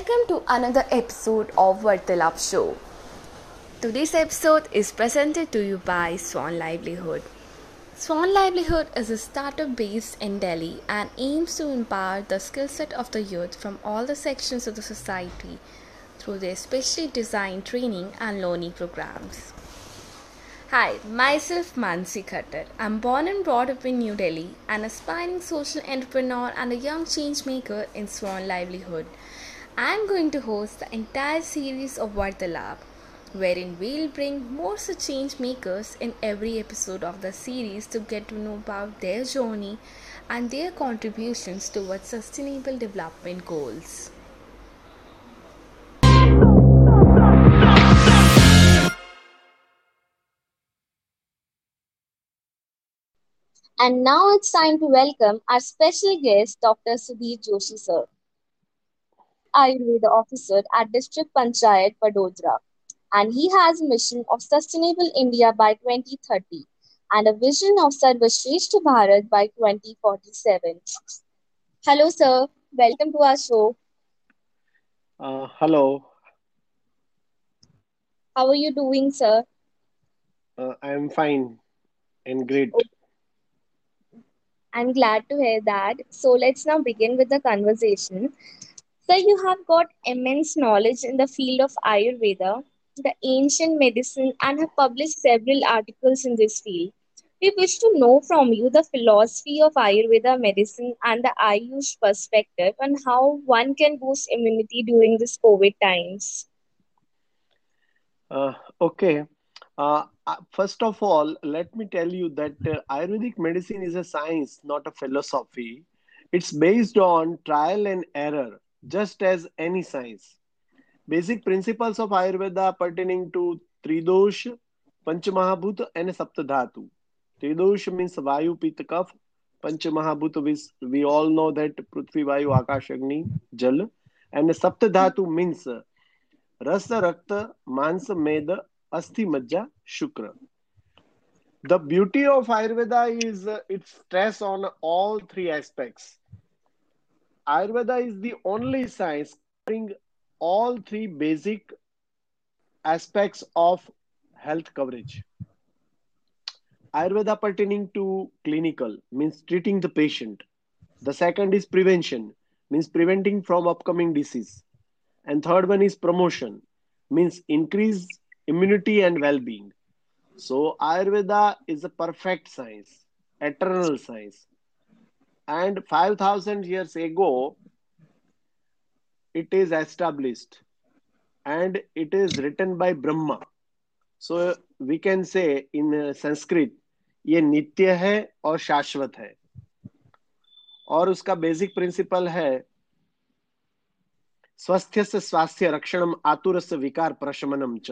Welcome to another episode of Vartalap Show. Today's episode is presented to you by Swan Livelihood. Swan Livelihood is a startup based in Delhi and aims to empower the skill set of the youth from all the sections of the society through their specially designed training and learning programs. Hi, myself Mansi Khattar. I'm born and brought up in New Delhi, an aspiring social entrepreneur and a young change maker in Swan Livelihood. I'm going to host the entire series of Vartalap, wherein we'll bring more such change makers in every episode of the series to get to know about their journey and their contributions towards sustainable development goals. And now it's time to welcome our special guest, Dr. Sudhir Joshi, sir. Ayurveda officer at District Panchayat, Vadodara. And he has a mission of Sustainable India by 2030 and a vision of Sarvashrestha Bharat by 2047. Hello, sir. Welcome to our show. Uh, hello, How are you doing, sir? uh, I'm fine and great. I'm glad to hear that. So let's now begin with the conversation. Sir, you have got immense knowledge in the field of Ayurveda, the ancient medicine, and have published several articles in this field. We wish to know from you the philosophy of Ayurveda medicine and the Ayush perspective on how one can boost immunity during this COVID times. Uh, okay. Uh, uh, first of all, let me tell you that uh, Ayurvedic medicine is a science, not a philosophy. It's based on trial and error, just as any science. Basic principles of Ayurveda pertaining to Tridosh, Panchamahabhuta, and Saptadhatu. Tridosh means Vayu, Pitta, Kapha. Panchamahabhuta, is- we all know that Prithvi, Vayu, Akash, Agni, Jal. And Saptadhatu means Rasa, Rakta, Mansa, Meda, Asthi, Majja, Shukra. The beauty of Ayurveda is uh, its stress on all three aspects. Ayurveda is the only science covering all three basic aspects of health coverage. Ayurveda pertaining to clinical means treating the patient. The second is prevention means preventing from upcoming disease. And third one is promotion means increase immunity and well-being. So Ayurveda is a perfect science, eternal science. And 5000 years ago it is established and it is written by Brahma. So we can say in uh, Sanskrit ये नित्य है और शाश्वत है और उसका basic principle है स्वस्थ्य से स्वास्थ्य रक्षणम आतुर से विकार प्रशमनम च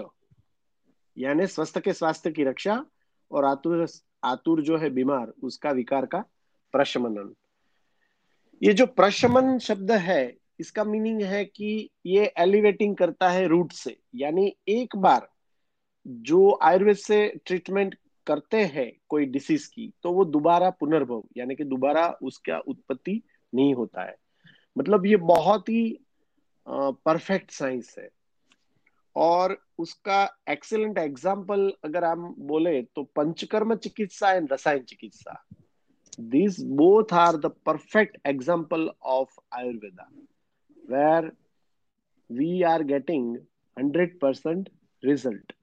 यानी स्वस्थ के स्वास्थ्य की रक्षा और आतुर आतुर जो है बीमार उसका विकार का प्रशमनन। ये जो प्रशमन शब्द है, इसका मीनिंग है कि ये एलिवेटिंग करता है रूट से। यानी एक बार जो आयुर्वेद से ट्रीटमेंट करते हैं कोई डिसीज की तो वो दोबारा पुनर्भव, यानी कि दोबारा उसका उत्पत्ति नहीं होता है। मतलब ये बहुत ही परफेक्ट साइंस है। और उसका एक्सेलेंट एग्ज़ाम्पल अगर हम बोले तो पंचकर्म चिकित्सा एंड रसायन चिकित्सा। these both are the perfect example of ayurveda where we are getting 100% result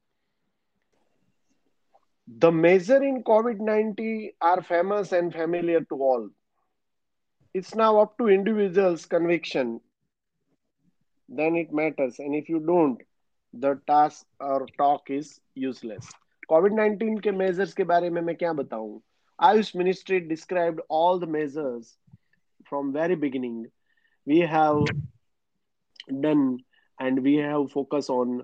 the measure in covid-19 are famous and familiar to all it's now up to individuals conviction then it matters and if you don't the task or talk is useless covid-19 के measures के बारे में मैं क्या बताऊं Ayush Ministry described all the measures from very beginning. We have done and we have focused on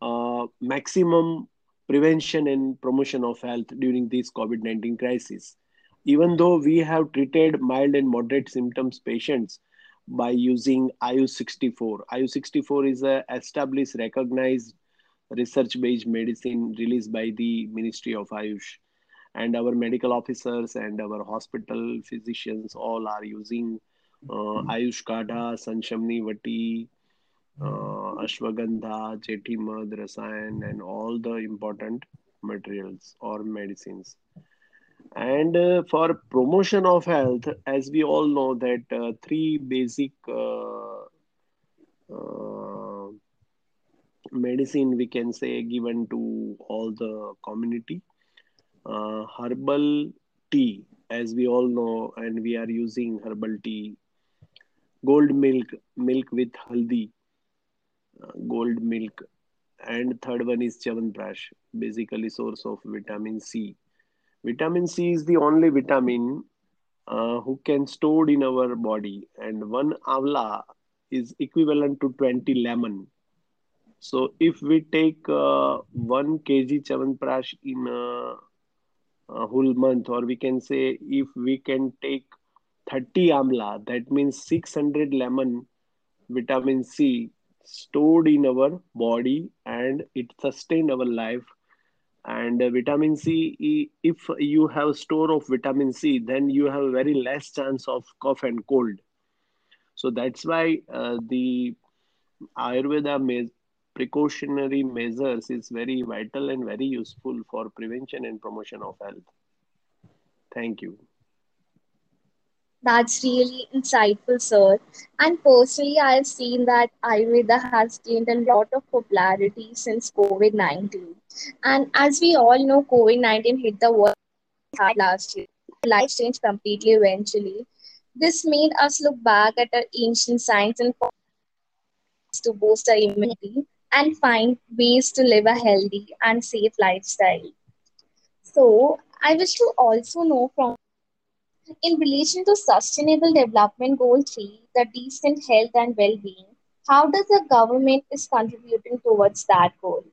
uh, maximum prevention and promotion of health during this COVID-19 crisis. Even though we have treated mild and moderate symptoms patients by using IU64. IU64 is a established, recognized research-based medicine released by the Ministry of Ayush and our medical officers and our hospital physicians all are using uh, Ayush Kadha, Sanshamni Vati, uh, ashwagandha, chetimad, rasayan, and all the important materials or medicines. And uh, for promotion of health, as we all know that uh, three basic uh, uh, medicine we can say given to all the community uh, herbal tea as we all know and we are using herbal tea gold milk milk with haldi uh, gold milk and third one is chawanprash basically source of vitamin c. Vitamin c is the only vitamin uh, who can stored in our body and one avla is equivalent to 20 lemon. So if we take uh, 1 kg chawanprash in a, a whole month or we can say if we can take 30 amla that means 600 lemon vitamin c stored in our body and it sustain our life. And uh, vitamin c if you have store of vitamin c then you have very less chance of cough and cold. So that's why uh, the ayurveda precautionary measures is very vital and very useful for prevention and promotion of health thank you That's really insightful, sir. And personally, I've seen that Ayurveda has gained a lot of popularity since COVID 19. And as we all know, COVID 19 hit the world last year. Life changed completely eventually. This made us look back at our ancient science and to boost our immunity and find ways to live a healthy and safe lifestyle. So, I wish to also know from in relation to Sustainable Development Goal 3, the decent health and well-being, how does the government is contributing towards that goal?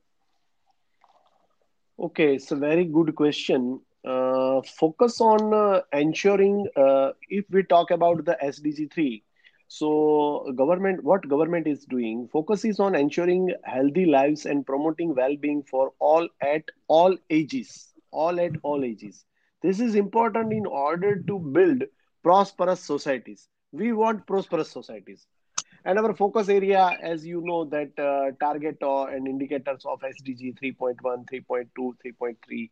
Okay, it's a very good question. Uh, focus on uh, ensuring uh, if we talk about the SDG 3. So government, what government is doing, focus is on ensuring healthy lives and promoting well-being for all at all ages, all at all ages. This is important in order to build prosperous societies. We want prosperous societies and our focus area as you know that uh, target uh, and indicators of sdg 3.1 3.2 3.3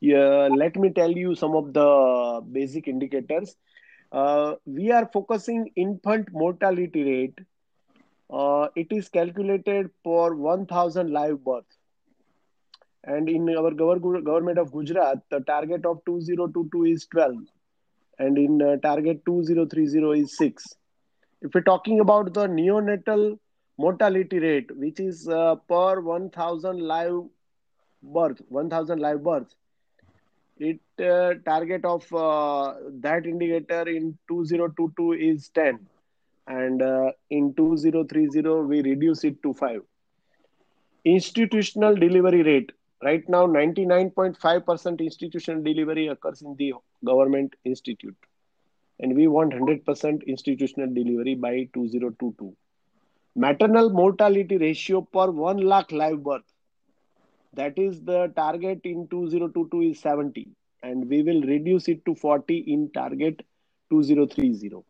yeah, let me tell you some of the basic indicators uh, we are focusing infant mortality rate. Uh, it is calculated for 1000 live births. and in our government of gujarat the target of 2022 is 12 and in uh, target 2030 is 6 if we're talking about the neonatal mortality rate, which is uh, per 1,000 live birth, 1,000 live births, it uh, target of uh, that indicator in 2022 is 10 and uh, in 2030 we reduce it to 5 institutional delivery rate. Right now 99.5% institutional delivery occurs in the government institute. And we want 100% institutional delivery by 2022. Maternal mortality ratio per 1 lakh live birth, that is the target in 2022 is 70 and we will reduce it to 40 in target 2030.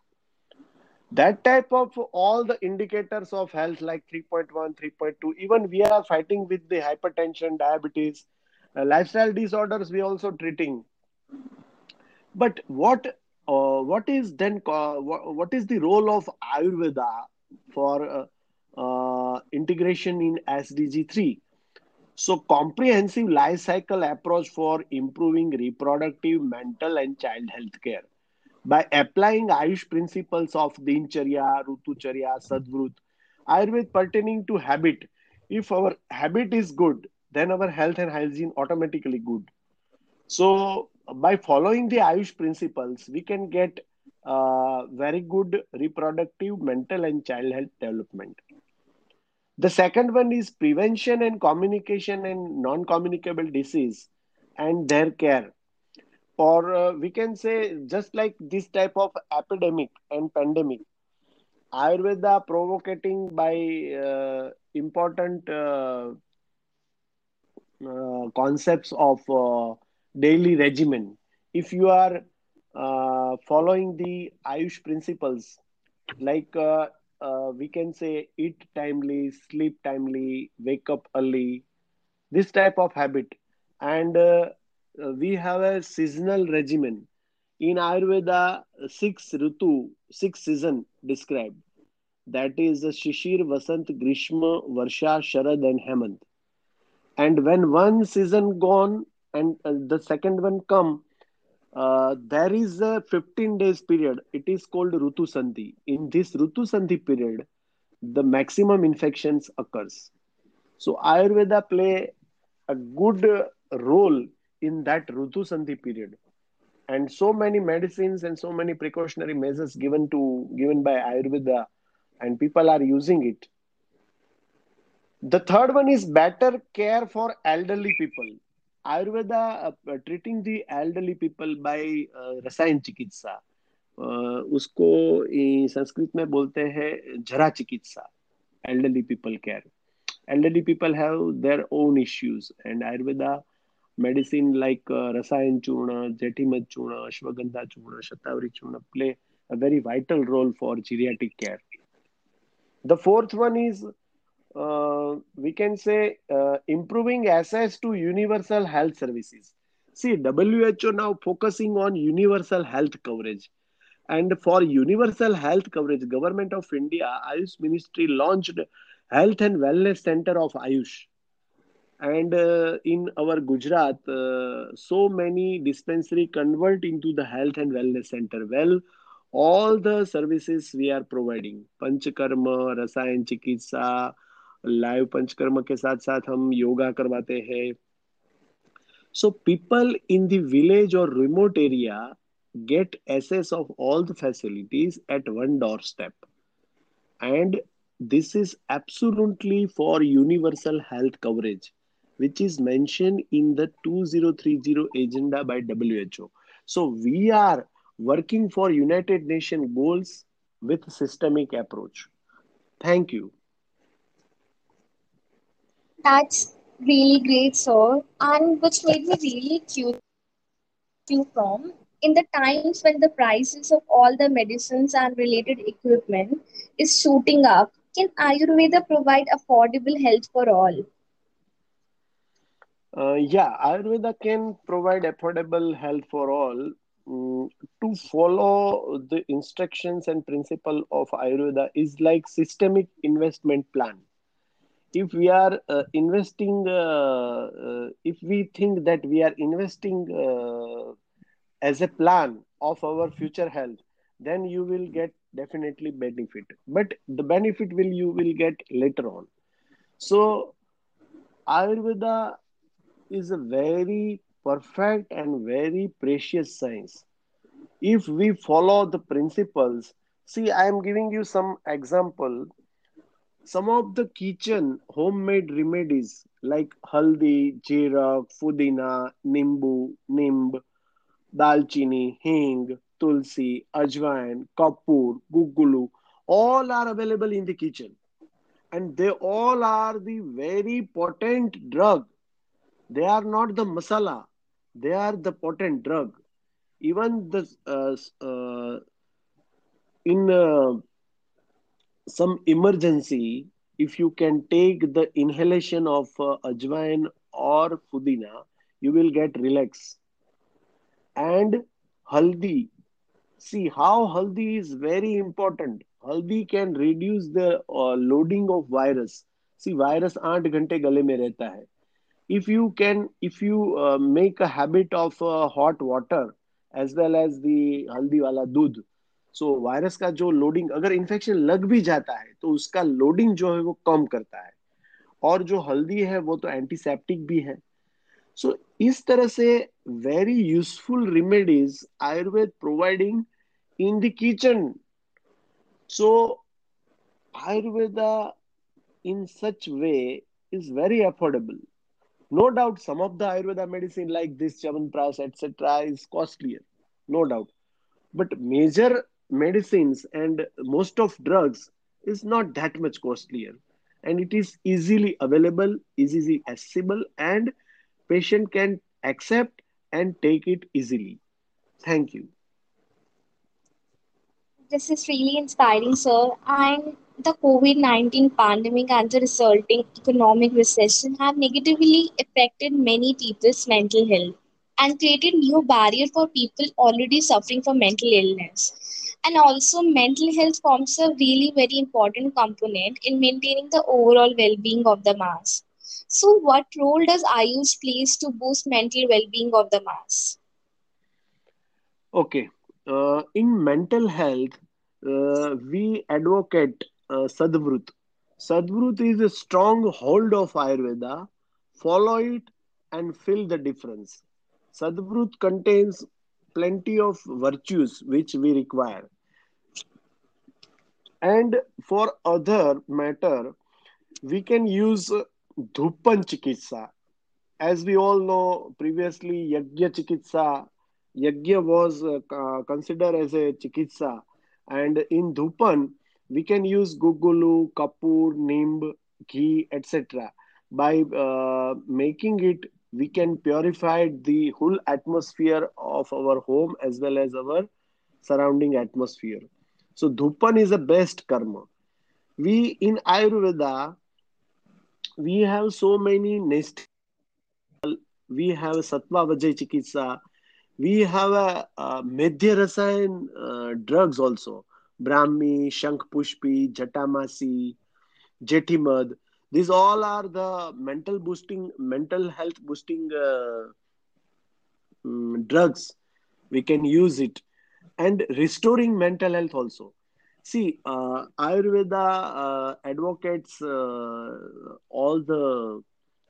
That type of all the indicators of health like 3.1, 3.2, even we are fighting with the hypertension, diabetes, uh, lifestyle disorders we also treating. But what uh, what is then uh, what, is the role of ayurveda for uh, uh integration in sdg 3 so comprehensive life cycle approach for improving reproductive mental and child health care. By applying ayush principles of dincharya rutucharya sadvrut ayurveda pertaining to habit. If our habit is good then our health and hygiene automatically good. So by following the Ayush principles, we can get uh, very good reproductive, mental, and child health development. The second one is prevention and communication and non-communicable disease and their care. Or uh, we can say just like this type of epidemic and pandemic, Ayurveda provocating by uh, important uh, uh, concepts of uh, daily regimen. If you are uh, following the Ayush principles, like uh, uh, we can say eat timely, sleep timely, wake up early, this type of habit. And uh, uh, we have a seasonal regimen. In Ayurveda, six Ritu, six season described. That is Shishir, Vasant, Grishma, Varsha, Sharad, and Hemant. And when one season gone and uh, the second one come, uh, there is a 15 days period. It is called Rutu Sandhi. In this Rutu Sandhi period, the maximum infections occurs. So Ayurveda play a good role in that Rutu Sandhi period. And so many medicines and so many precautionary measures given to given by Ayurveda, and people are using it. The third one is better care for elderly people. Ayurveda uh, treating the elderly people by uh, रसायन चिकित्सा uh, उसको संस्कृत में बोलते हैं जरा चिकित्सा elderly people care elderly people have their own issues and ayurveda medicine like uh, Rasayan Churna, Jetimat Churna, Ashwagandha Churna, Shatavari Churna play a very vital role for geriatric care. The fourth one is, uh, we can say, uh, improving access to universal health services. See, WHO now focusing on universal health coverage. And for universal health coverage, Government of India, Ayush Ministry launched Health and Wellness Center of Ayush and uh, in our gujarat uh, so many dispensary convert into the health and wellness center well all the services we are providing panchkarma rasayan chikitsa live panchakarma के साथ साथ हम योगा करवाते हैं। So people in villages और remote area get access of all the facilities at one doorstep and this is absolutely for universal health coverage which is mention in the 2030 agenda by W H O so we are working for United Nation goals with systemic approach thank you That's really great, sir, and which made me really curious you from in the times when the prices of all the medicines and related equipment is shooting up can ayurveda provide affordable health for all uh, yeah, Ayurveda can provide affordable health for all. Mm, to follow the instructions and principle of Ayurveda is like systemic investment plan. If we are uh, investing, uh, uh if we think that we are investing uh, as a plan of our future health, then you will get definitely benefit. But the benefit will you will get later on. So Ayurveda is a very perfect and very precious science. If we follow the principles, see, I am giving you some example. Some of the kitchen homemade remedies like haldi, jeera, pudina, nimbu, nimb, dalchini, hing, tulsi, ajwain, kapur, gugulu, all are available in the kitchen. And they all are the very potent drug they are not the masala, they are the potent drug. Even the uh, uh, in uh, some emergency, if you can take the inhalation of uh, ajwain or pudina, you will get relax. And haldi, see how haldi is very important. Haldi can reduce the uh, loading of virus. See, virus आठ घंटे गले में रहता है if you can if you uh, make a habit of uh, hot water as well as the haldi wala दूध सो so, virus का जो loading अगर इन्फेक्शन लग भी जाता है तो उसका लोडिंग जो है वो कम करता है। और जो हल्दी है वो तो एंटीसेप्टिक भी है। सो so, इस तरह से very useful remedies Ayurveda providing in the kitchen so Ayurveda in such way is very affordable no doubt some of the Ayurveda medicine like this chyawanprash etcetera is costlier no doubt but major medicines and most of drugs is not that much costlier. And it is easily available, easily accessible, and patient can accept and take it easily. Thank you. This is really inspiring, sir. And the COVID 19 pandemic and the resulting economic recession have negatively affected many people's mental health and created new barrier for people already suffering from mental illness. And also, mental health forms a really very important component in maintaining the overall well being of the mass. So, what role does Ayush plays to boost mental well being of the mass? Okay. Uh, in mental health, uh, we advocate uh, Sadvrut. Sadvrut is a strong hold of Ayurveda. Follow it and feel the difference. Sadvrut contains plenty of virtues which we require. And for other matter, we can use Dhupan Chikitsa. As we all know, previously Yagya Chikitsa, Yagya was uh, considered as a Chikitsa. And in Dhupan, we can use Gugulu, Kapur, Nimb, ghee, etc. By uh, making it, we can purify the whole atmosphere of our home as well as our surrounding atmosphere. So Dhupan is the best karma. We in Ayurveda, we have so many nest. We have Sattva Vajay Chikitsa. We have a, a Medhya Rasayan uh, drugs also. Brahmi, Shankpushpi, Jatamasi, Jetimad these all are the mental boosting mental health boosting uh, mm, drugs. We can use it. And restoring mental health also. See uh, ayurveda uh, advocates uh, all the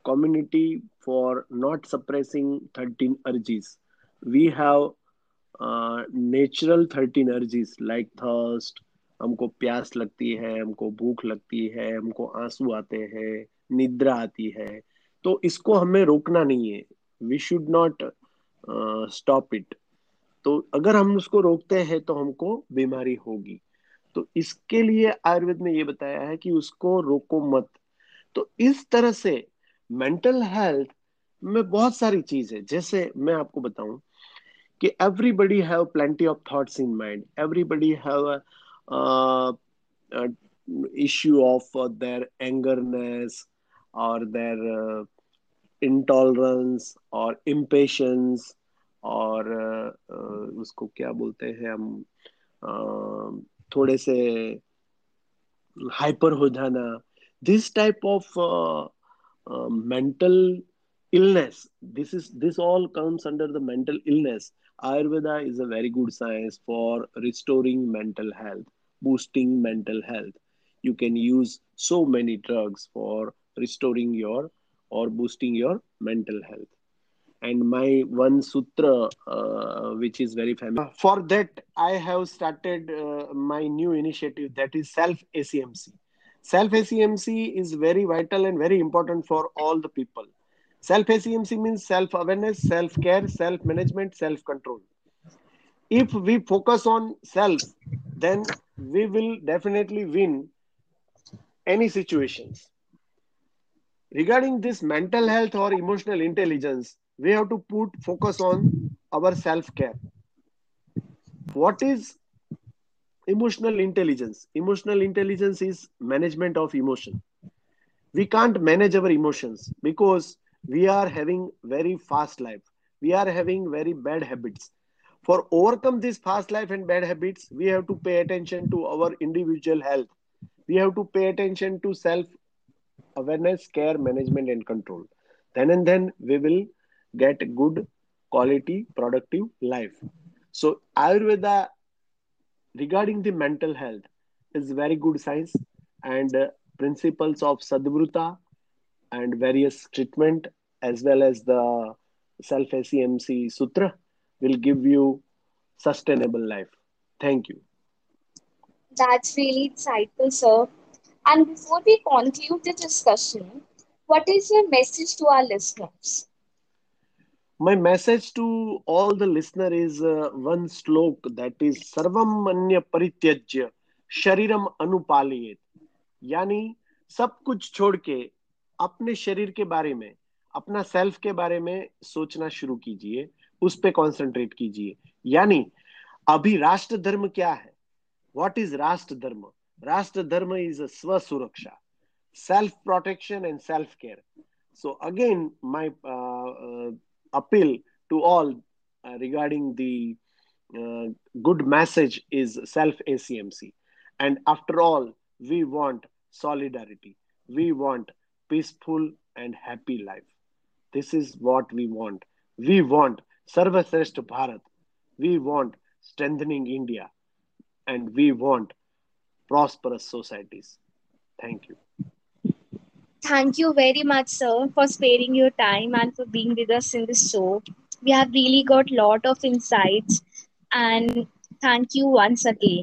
community for not suppressing 13 urges we have uh, natural 13 urges like thirst हमको प्यास लगती है, हमको भूख लगती है, हमको आँसू आते हैं, निद्रा आती है तो इसको हमें रोकना नहीं है। We should not stop it तो अगर हम उसको रोकते हैं तो हमको बीमारी होगी। तो इसके लिए आयुर्वेद ने ये बताया है कि उसको रोको मत। तो इस तरह से मेंटल हेल्थ में बहुत सारी चीज़ है। जैसे मैं आपको बताऊँ कि everybody have plenty of thoughts in mind everybody have a, uh, a issue of uh, their angerness or their uh, intolerance or impatience और उसको क्या बोलते हैं हम थोड़े से हाइपर हो जाना this type of mental illness this is this all comes under the mental illness Ayurveda is a very good science for restoring mental health, boosting mental health. You can use so many drugs for restoring your or boosting your mental health. And my one sutra, uh, which is very famous, for that I have started uh, my new initiative that is self ACMC. Self ACMC is very vital and very important for all the people Self ACMC means self awareness, self care, self management, self control. If we focus on self, then we will definitely win any situations. Regarding this mental health or emotional intelligence, we have to put focus on our self care. What is emotional intelligence? Emotional intelligence is management of emotion. We can't manage our emotions because we are having very fast life we are having very bad habits for overcome this fast life and bad habits we have to pay attention to our individual health. We have to pay attention to self awareness care management and control. Then and then we will get good quality productive life. So ayurveda regarding the mental health is very good science and uh, principles of sadvruta and various treatment as well as the self ACMC sutra will give you sustainable life. Thank you. That's really insightful, sir. And before we conclude the discussion, what is your message to our listeners? My message to all the listener is uh, one slok that is Sarvam Manya Parityajya Shariram Anupaliyet. यानी सब कुछ छोड़ के अपने शरीर के बारे में अपना सेल्फ के बारे में सोचना शुरू कीजिए उस पर कॉन्सेंट्रेट कीजिए। यानी, अभी राष्ट्र धर्म क्या है? वॉट इज़ राष्ट्र धर्म राष्ट्र धर्म इज़ स्व सुरक्षा self protection and self care so again my appeal to all regarding the good message is self एसीएमसी and after all we want solidarity we want peaceful and happy life this is what we want we want Sarvashrestha Bharat. We want strengthening India. And we want prosperous societies. Thank you. Thank you very much, sir, for sparing your time and for being with us in this show. We have really got lot of insights and thank you once again.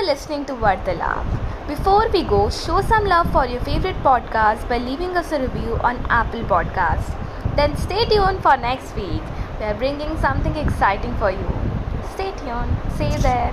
For listening to Vartalap. Before we go, show some love for your favorite podcast by leaving us a review on Apple Podcasts. Then stay tuned for next week. We are bringing something exciting for you. Stay tuned. See you there.